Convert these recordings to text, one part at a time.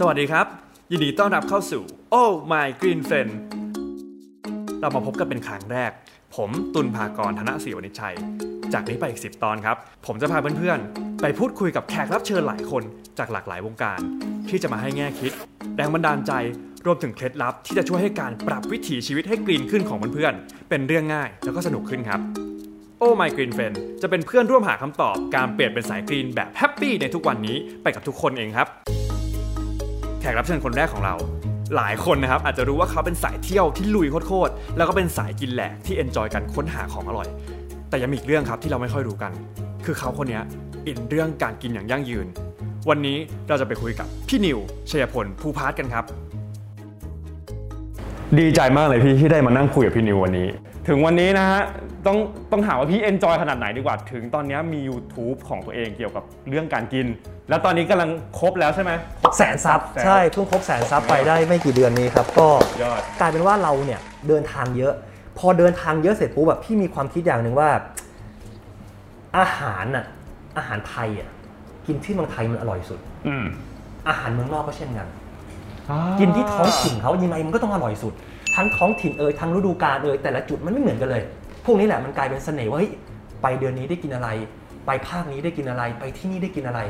สวัสดีครับ ยินดีต้อนรับเข้าสู่ Oh My Green Friend เรามาพบกันเป็นครั้งแรก ผมตุลภากรธนศิวนิชัย จากนี้ไปอีก 10 ตอนครับ ผมจะพาเพื่อนๆ ไปพูดคุยกับแขกรับเชิญหลายคนจากหลากหลายวงการ ที่จะมาให้แง่คิด แรงบันดาลใจรวมถึงเคล็ดลับที่จะช่วยให้การปรับวิถีชีวิตให้กรีนขึ้นของเพื่อนๆเป็นเรื่องง่ายแล้วก็สนุกขึ้นครับโอ้ My Green Friend จะเป็นเพื่อนร่วมหาคำตอบการเปลี่ยนเป็นสายกรีนแบบแฮปปี้ในทุกวันนี้ไปกับทุกคนเองครับ แขกรับเชิญคนแรกของเรา หลายคนนะครับอาจจะรู้ว่าเขาเป็นสายเที่ยวที่ลุยโคตรๆแล้วก็เป็นสายกินแหลกที่ enjoy กันค้นหาของอร่อย แต่ยังมีอีกเรื่องครับที่เราไม่ค่อยรู้กัน คือเขาคนนี้อินเรื่องการกินอย่างยั่งยืน วันนี้เราจะไปคุยกับพี่นิวชัยพล พูพาร์ตกันครับ ดีใจมากเลยพี่ที่ได้มานั่งคุยกับพี่นิววันนี้ ถึงวันนี้นะฮะต้องต้องถามว่าพี่ enjoy ขนาดไหนดีกว่า ถึงตอนนี้มี YouTube ของตัวเองเกี่ยวกับเรื่องการกิน แล้วตอนนี้กำลังครบแล้วใช่ไหมแสนซับแสนใช่เพิ่งครบแสนซับไปได้ไม่กี่เดือนนี้ครับก็ยอดกลายเป็นว่าเราเนี่ยเดินทางเยอะ พอเดินทางเยอะเสร็จปุ๊บแบบพี่มีความคิดอย่างหนึ่งว่า อาหารน่ะอาหารไทยอะกินที่เมืองไทยมันอร่อยสุดอืมอาหารเมืองนอกก็เช่นกัน กินที่ท้องถิ่นเขายังไงมันก็ต้องอร่อยสุด ทั้งท้องถิ่นเอ่ยทั้งฤดูกาลเอ่ยแต่ละจุดมันไม่เหมือนกันเลย พวกนี้แหละมันกลายเป็นเสน่ห์ว่าเฮ้ยไปเดือนนี้ได้กินอะไร ไปภาคนี้ได้กินอะไร ไปที่นี่ได้กินอะไร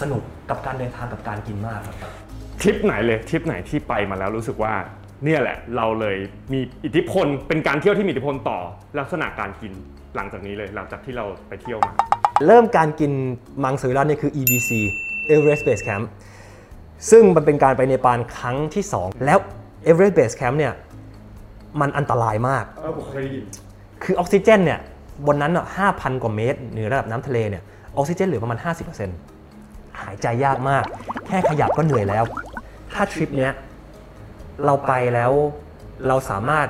สนุกกับการเดินทางกับการกินมากครับทริปไหนเลยทริปไหนที่ไปมาแล้วรู้สึกว่าเนี่ยแหละเราเลยมีอิทธิพลเป็นการเที่ยวที่มีอิทธิพลต่อลักษณะการกินหลังจากนี้เลยหลังจากที่เราไปเที่ยวมา เริ่มการกินมังสวิรัตเนี่ยคือ EBC Everest Base Camp ซึ่งมันเป็นการไปเนปาลครั้งที่ 2 แล้ว Everest Base Camp เนี่ย มันอันตรายมาก เออผมเคยได้ยินคือออกซิเจนเนี่ยบนนั้นอะ5,000กว่าเมตร เหนือระดับน้ำทะเลเนี่ยออกซิเจนเหลือประมาณ 50%หายใจยากมาก แค่ขยับก็เหนื่อยแล้ว ถ้าทริปเนี้ยเราไปแล้วเราสามารถ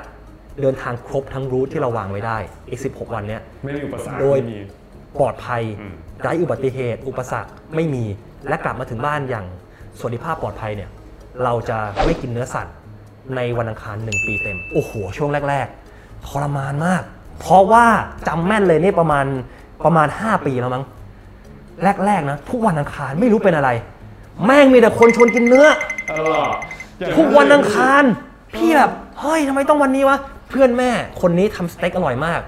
เดินทางครบทั้งรูทที่เราวางไว้ได้ อีก 16 วันเนี้ย ไม่ได้อุปสรรคโดย ไม่มี ปลอดภัยอืม ไร้อุบัติเหตุ อุปสรรคไม่มี และกลับมาถึงบ้านอย่าง สวัสดิภาพปลอดภัยเนี่ยเราจะไม่กินเนื้อสัตว์ในวันอังคารหนึ่งปีเต็ม โอ้โห ช่วงแรกๆทรมานมาก เพราะว่าจำแม่นเลยนี่ประมาณประมาณ 5 ปีแล้วมั้งแรกๆนะทุกวันอังคารไม่รู้เป็นอะไร แม่งมีแต่คนชวนกินเนื้ออทุกวันอังคารพี่แบบเฮ้ยทำไมต้องวันนี้วะเพื่อนแม่คนนี้ทำสเต็กอร่อยมาก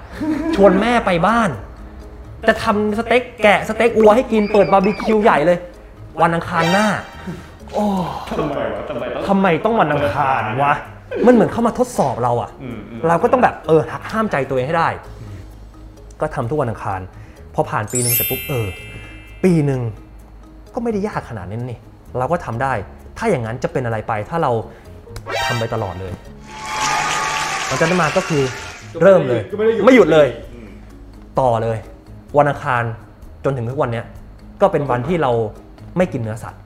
ชวนแม่ไปบ้าน จะทำสเต็กแกะสเต็กวัวให้กินเปิดบาร์บีคิวใหญ่เลย วันอังคารหน้า โอ้ทำไมวะทำไมต้องทำไมต้องวันอังคารวะ มันเหมือนเข้ามาทดสอบเราอะอืมอืมเราก็ต้องแบบเออหักห้ามใจตัวเองให้ได้ ก็ทำทุกวันอังคาร พอผ่านปีหนึ่งเสร็จปุ๊บเออ ปีหนึ่งก็ไม่ได้ยากขนาดนั้นนี่ เราก็ทำได้ ถ้าอย่างนั้นจะเป็นอะไรไป ถ้าเราทำไปตลอดเลยหลังจากนั้นมาก็คือเริ่มเลยก็ไม่ได้หยุดไม่หยุดเลยอืมต่อเลย วันอังคารจนถึงทุกวันเนี้ยก็เป็นวันที่เราไม่กินเนื้อสัตว์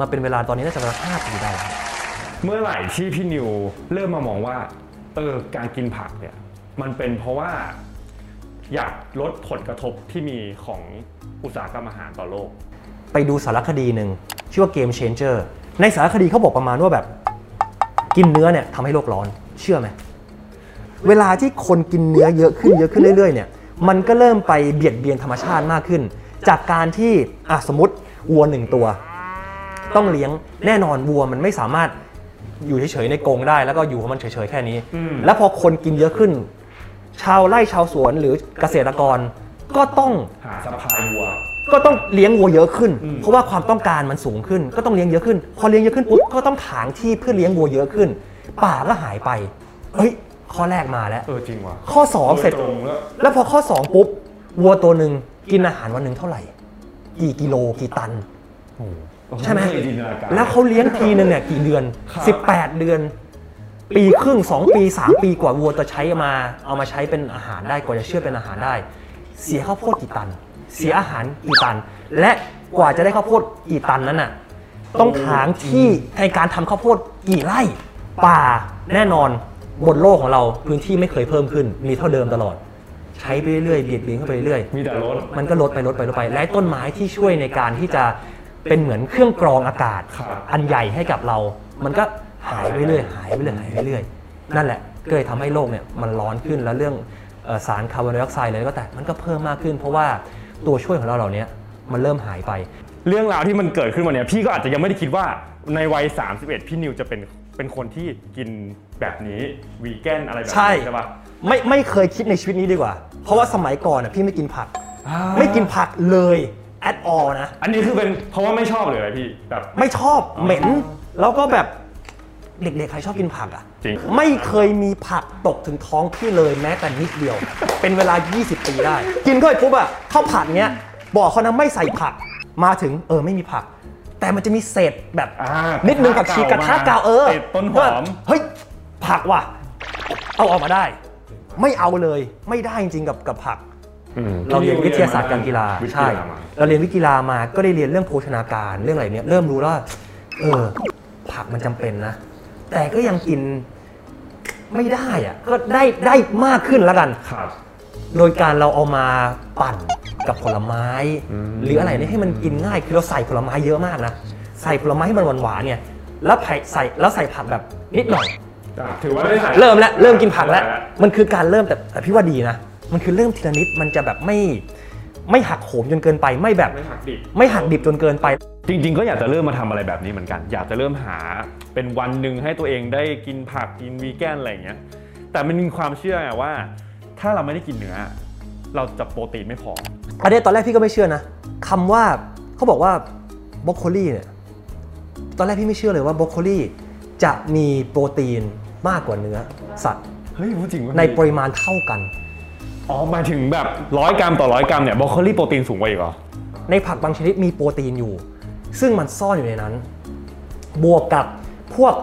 มาเป็นเวลาตอนนี้น่าจะประมาณห้าปีได้แล้วเมื่อไหร่ที่พี่นิวเริ่มมามองว่าเออการกินผักเนี่ยมันเป็นเพราะว่าอยากลดผลกระทบที่มีของอุตสาหกรรมอาหารต่อโลก ไปดูสารคดีหนึ่งชื่อว่า Game Changer ในสารคดีเขาบอกประมาณว่าแบบ กินเนื้อเนี่ยทำให้โลกร้อน เชื่อไหมเวลาที่คนกินเนื้อเยอะขึ้นเยอะขึ้นเรื่อยๆเนี่ยมันก็เริ่มไปเบียดเบียนธรรมชาติมากขึ้น จากการที่อะสมมติวัวหนึ่งตัว ต้องเลี้ยงแน่นอนวัวมันไม่สามารถอยู่เฉยๆในกรงได้ แล้วก็อยู่ของมันเฉยๆแค่นี้อืมแล้วพอคนกินเยอะขึ้น ชาวไร่ชาวสวนหรือเกษตรกรก็ต้องหา supply วัว ก็ต้องเลี้ยงวัวเยอะขึ้นอืมเพราะว่าความต้องการมันสูงขึ้น ก็ต้องเลี้ยงเยอะขึ้น พอเลี้ยงเยอะขึ้นปุ๊บก็ต้องถางที่เพื่อเลี้ยงวัวเยอะขึ้น ป่าก็หายไปเฮ้ยข้อแรกมาแล้วเออจริงว่ะข้อ 2 เสร็จโดยตรงแล้วแล้วพอข้อ 2 ปุ๊บวัวตัวหนึ่งกินอาหารวันหนึ่งเท่าไหร่ กี่กิโลกี่ตันโอ้โห ใช่ไหมเคยจินตนาการ แล้วเขาเลี้ยงทีนึงเนี่ยกี่เดือนครับ18 เดือน ปีครึ่ง 2 ปี 3 ปีกว่าวัวจะใช้มา เอามาใช้เป็นอาหารได้กว่าจะเชื่อเป็นอาหารได้ เสียข้าวโพดกี่ตัน เสียอาหารกี่ตัน และกว่าจะได้ข้าวโพดกี่ตันนั้นน่ะต้องถางที่ในการทำข้าวโพดกี่ไร่ป่าแน่นอนบนโลกของเราพื้นที่ไม่เคยเพิ่มขึ้น มีเท่าเดิมตลอด ใช้ไปเรื่อยๆเบียดเบียนเข้าไปเรื่อยมีแต่รถมันก็ลดไปลดไปลดไปและต้นไม้ที่ช่วยในการที่จะ เป็นเหมือนเครื่องกรองอากาศครับอันใหญ่ให้กับเรา มันก็หายไปเรื่อยหายไปเรื่อยหายไปเรื่อยนั่นแหละก็เลยทำให้โลกเนี่ยมันร้อนขึ้นแล้วเรื่องเอ่อสารคาร์บอนไดออกไซด์อะไรก็แต่มันก็เพิ่มมากขึ้น เพราะว่าตัวช่วยของเราเหล่านี้มันเริ่มหายไป เรื่องราวที่มันเกิดขึ้นวันเนี้ยพี่ก็อาจจะยังไม่ได้คิดว่าในวัย 31 พี่นิวจะเป็นเป็นคนที่กินแบบนี้วีแกนอะไรแบบใช่นี้ใช่ปะไม่ไม่เคยคิดในชีวิตนี้ดีกว่า เพราะว่าสมัยก่อนน่ะพี่ไม่กินผักอ่าไม่กินผักเลย at all นะ อันนี้คือเป็นเพราะว่าไม่ชอบเลยเหรอพี่แบบ ไม่ชอบเหม็น แล้วก็แบบเด็กๆ ใครชอบกินผักอะ จริง ไม่เคยมีผักตกถึงท้องพี่เลยแม้แต่นิดเดียว เป็นเวลา 20 ปีได้ กินเข้าไปปุ๊บอะข้าวผัดเนี้ย บอกเขานะไม่ใส่ผัก มาถึงเออไม่มีผัก แต่มันจะมีเศษแบบอ่านิดนึงผักชีกระทะเก่าเออเศษต้นหอม เฮ้ยผักว่ะ เอาออกมาได้ ไม่เอาเลยไม่ได้จริงๆกับกับผักอืม เราเรียนวิทยาศาสตร์การกีฬาวิทใช่ยามาเราเรียนวิทยากีฬามาก็ได้เรียนเรื่องโภชนาการเรื่องอะไรเนี้ยเริ่มรู้แล้วว่าเออผักมันจำเป็นนะ แต่ก็ยังกินไม่ได้อะก็ได้ได้มากขึ้นแล้วกันครับโดยการเราเอามาปั่นกับผลไม้อืมหรืออะไรเนี่ยให้มันกินง่ายคือเราใส่ผลไม้เยอะมากนะใส่ผลไม้ให้มันหวานๆเนี่ยแล้วใส่ใส่แล้วใส่ผักแบบนิดหน่อยอะถือว่าได้ใส่เริ่มแล้วเริ่มกินผักแล้วได้มันคือการเริ่มแต่แต่พี่ว่าดีนะ มันคือเริ่มทีละนิดมันจะแบบไม่ไม่หักโหมจนเกินไปไม่แบบไม่หักดิบไม่หักดิบจนเกินไป จริง ๆ ก็อยากจะเริ่มมาทำอะไรแบบนี้เหมือนกัน อยากจะเริ่มหาเป็นวันหนึ่งให้ตัวเองได้กินผักกินวีแกนอะไรอย่างเงี้ยแต่มันมีความเชื่อไงว่า ถ้าเราไม่ได้กินเนื้อ เราจะโปรตีนไม่พอประเด็นตอนแรกพี่ก็ไม่เชื่อนะคำว่าเขาบอกว่าบรอกโคลีเนี่ยตอนแรกพี่ไม่เชื่อเลยว่าบรอกโคลีจะมีโปรตีนมากกว่าเนื้อสัตว์เฮ้ยพูดจริงว่าในปริมาณเท่ากัน อ๋อหมายถึงแบบร้อยกรัมต่อร้อยกรัมเนี่ยบรอกโคลีโปรตีนสูงกว่าอีกเหรอ ในผักบางชนิดมีโปรตีนอยู่ ซึ่งมันซ่อนอยู่ในนั้น บวกกับพวก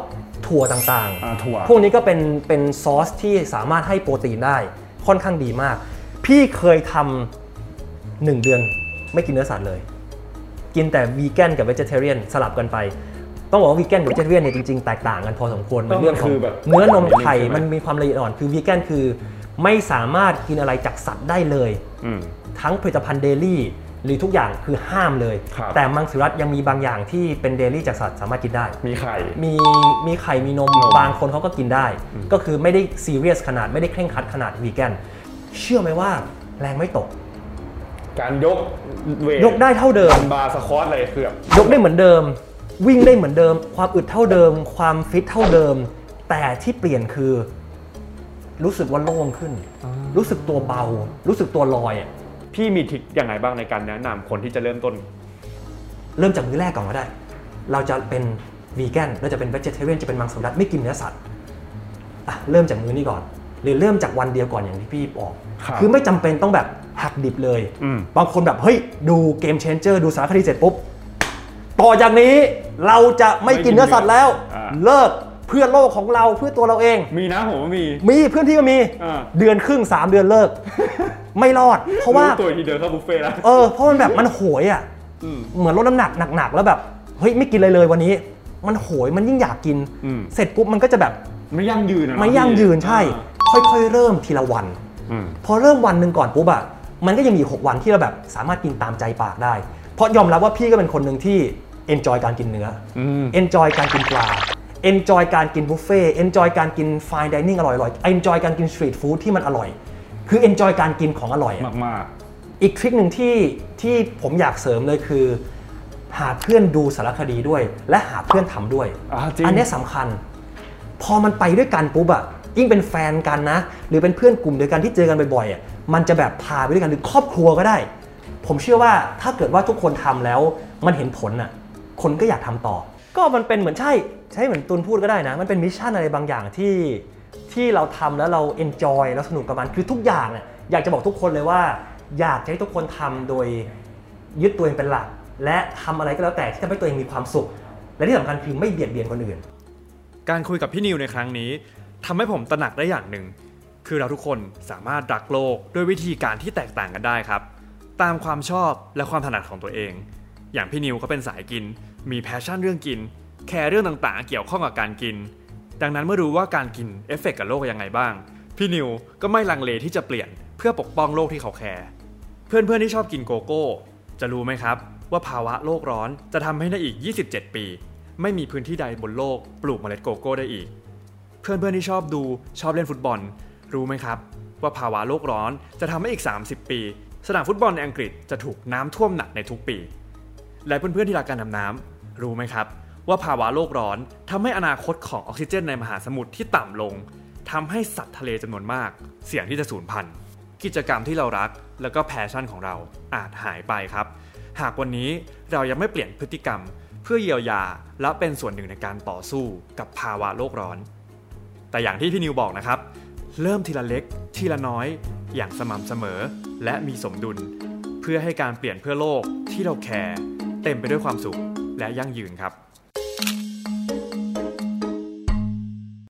ถั่วต่างอ่าถั่ว พวกนี้ก็เป็นเป็นซอสที่สามารถให้โปรตีนได้ค่อนข้างดีมาก พี่เคยทำหนึ่งเดือนไม่กินเนื้อสัตว์เลย กินแต่วีแกนกับเวจเทเรียนสลับกันไป ต้องบอกว่าวีแกนกับเวจเทเรียนเนี่ยจริงๆ แตกต่างกันพอสมควรมันเรื่องของคือแบบเนื้อนมไข่ใช่ไหมมันมีความละเอียดอ่อน คือวีแกนคือ ไม่สามารถกินอะไรจากสัตว์ได้เลยอืมทั้งผลิตภัณฑ์ dairy หรือทุกอย่างคือห้ามเลยครับแต่มังสวิรัติยังมีบางอย่างที่เป็น dairy จากสัตว์สามารถกินได้ มีไข่ มีมีไข่มีนมนมบางคนเขาก็กินได้ ก็คือไม่ได้ซีเรียสขนาดไม่ได้เคร่งครัดขนาดวีแกนเชื่อไหมว่าแรงไม่ตก การยก weight ยกได้เท่าเดิม bar squat อะไรคือแบบยกได้เหมือนเดิม วิ่งได้เหมือนเดิม ความอึดเท่าเดิม ความฟิตเท่าเดิม แต่ที่เปลี่ยนคือ รู้สึกว่าโล่งขึ้น รู้สึกตัวเบา รู้สึกตัวลอยอะพี่มีทริคยังไงบ้างในการแนะนำคนที่จะเริ่มต้น เริ่มจากมื้อแรกก่อนก็ได้ เราจะเป็นวีแกนเราจะเป็นเวจเทเรียนจะเป็นมังสวิรัตไม่กินเนื้อสัตว์อะเริ่มจากมื้อนี้ก่อน หรือเริ่มจากวันเดียวก่อนอย่างที่พี่บอกครับคือไม่จำเป็นต้องแบบหักดิบเลยอืมบางคนแบบเฮ้ยดูเกมเชนเจอร์ดูสารคดีเสร็จปุ๊บ ต่อจากนี้เราจะไม่กินเนื้อสัตว์แล้วอ่าเลิก เพื่อโลกของเราเพื่อตัวเราเอง มีนะผมว่ามี มีเพื่อนที่ก็มีอ่า เดือนครึ่ง 3 เดือนเลิก ไม่รอด เพราะว่า ตัวทีเดินเข้าบุฟเฟ่ต์แล้วเออเพราะมันแบบมันโหยอะ อืม เหมือนลดน้ำหนักหนักๆแล้วแบบเฮ้ยไม่กินเลยเลยวันนี้ มันโหยมันยิ่งอยากกิน อืม เสร็จปุ๊บมันก็จะแบบไม่ยั่งยืนอะเนาะไม่ยั่งยืนใช่ ค่อยๆเริ่มทีละวัน อืม พอเริ่มวันหนึ่งก่อนปุ๊บอะมันก็ยังมีอีก6วันที่เราแบบสามารถกินตามใจปากได้ เพราะยอมรับว่าพี่ก็เป็นคนหนึ่งที่ enjoy การกินเนื้ออม enjoy การกินปลา enjoy การกินบุฟเฟ่ต์ enjoy การกิน fine dining อร่อยๆ enjoy การกิน street food ที่มันอร่อย คือ enjoy การกินของอร่อยอะมากมากอีกทริคหนึ่งที่ที่ผมอยากเสริมเลยคือ หาเพื่อนดูสารคดีด้วย และหาเพื่อนทำด้วยอ่าจริงอันเนี้ยสำคัญ พอมันไปด้วยกันปุ๊บอะยิ่งเป็นแฟนกันนะ หรือเป็นเพื่อนกลุ่มเดียวกันที่เจอกันบ่อยๆอะมันจะแบบพาไปด้วยกันหรือครอบครัวก็ได้ ผมเชื่อว่าถ้าเกิดว่าทุกคนทำแล้วมันเห็นผลอะคนก็อยากทำต่อ ก็มันเป็นเหมือนใช่ ใช่เหมือนตุนพูดก็ได้นะ มันเป็น mission อะไรบางอย่างที่ที่เราทำแล้วเรา enjoy แล้วสนุกกับมันคือทุกอย่างอะอยากจะบอกทุกคนเลยว่า อยากให้ทุกคนทำโดยยึดตัวเองเป็นหลัก และทำอะไรก็แล้วแต่ที่ทำให้ตัวเองมีความสุข และที่สำคัญคือไม่เบียดเบียนคนอื่น การคุยกับพี่นิวในครั้งนี้ทำให้ผมตระหนักได้อย่างหนึ่ง คือเราทุกคนสามารถรักโลกด้วยวิธีการที่แตกต่างกันได้ครับ ตามความชอบและความถนัดของตัวเอง อย่างพี่นิวเขาเป็นสายกิน มี passion เรื่องกิน แคร์เรื่องต่างๆ เกี่ยวข้องกับการกิน ดังนั้นเมื่อรู้ว่าการกินเอฟเฟกต์กับโลกยังไงบ้าง พี่นิวก็ไม่ลังเลที่จะเปลี่ยนเพื่อปกป้องโลกที่เขาแคร์เพื่อนๆที่ชอบกินโกโก้ จะรู้ไหมครับ ว่าภาวะโลกร้อนจะทำให้ในอีก 27 ปี ไม่มีพื้นที่ใดบนโลกปลูกเมล็ดโกโก้ได้อีก เพื่อนๆที่ชอบดูชอบเล่นฟุตบอล รู้ไหมครับ ว่าภาวะโลกร้อนจะทำให้อีก 30 ปี สนามฟุตบอลในอังกฤษจะถูกน้ำท่วมหนักในทุกปี และเพื่อนๆที่รักการดำน้ำรู้ไหมครับ ว่าภาวะโลกร้อนทำให้อนาคตของออกซิเจนในมหาสมุทรที่ต่ำลงทำให้สัตว์ทะเลจำนวนมาก เสี่ยงที่จะสูญพันธุ์กิจกรรมที่เรารักแล้วก็ passion ของเราอาจหายไปครับ หากวันนี้เรายังไม่เปลี่ยนพฤติกรรม เพื่อเยียวยาและเป็นส่วนหนึ่งในการต่อสู้กับภาวะโลกร้อน แต่อย่างที่พี่นิวบอกนะครับ เริ่มทีละเล็กทีละน้อย อย่างสม่ำเสมอ และมีสมดุล เพื่อให้การเปลี่ยนเพื่อโลกที่เราแคร์เต็มไปด้วยความสุขและยั่งยืนครับ Thank you.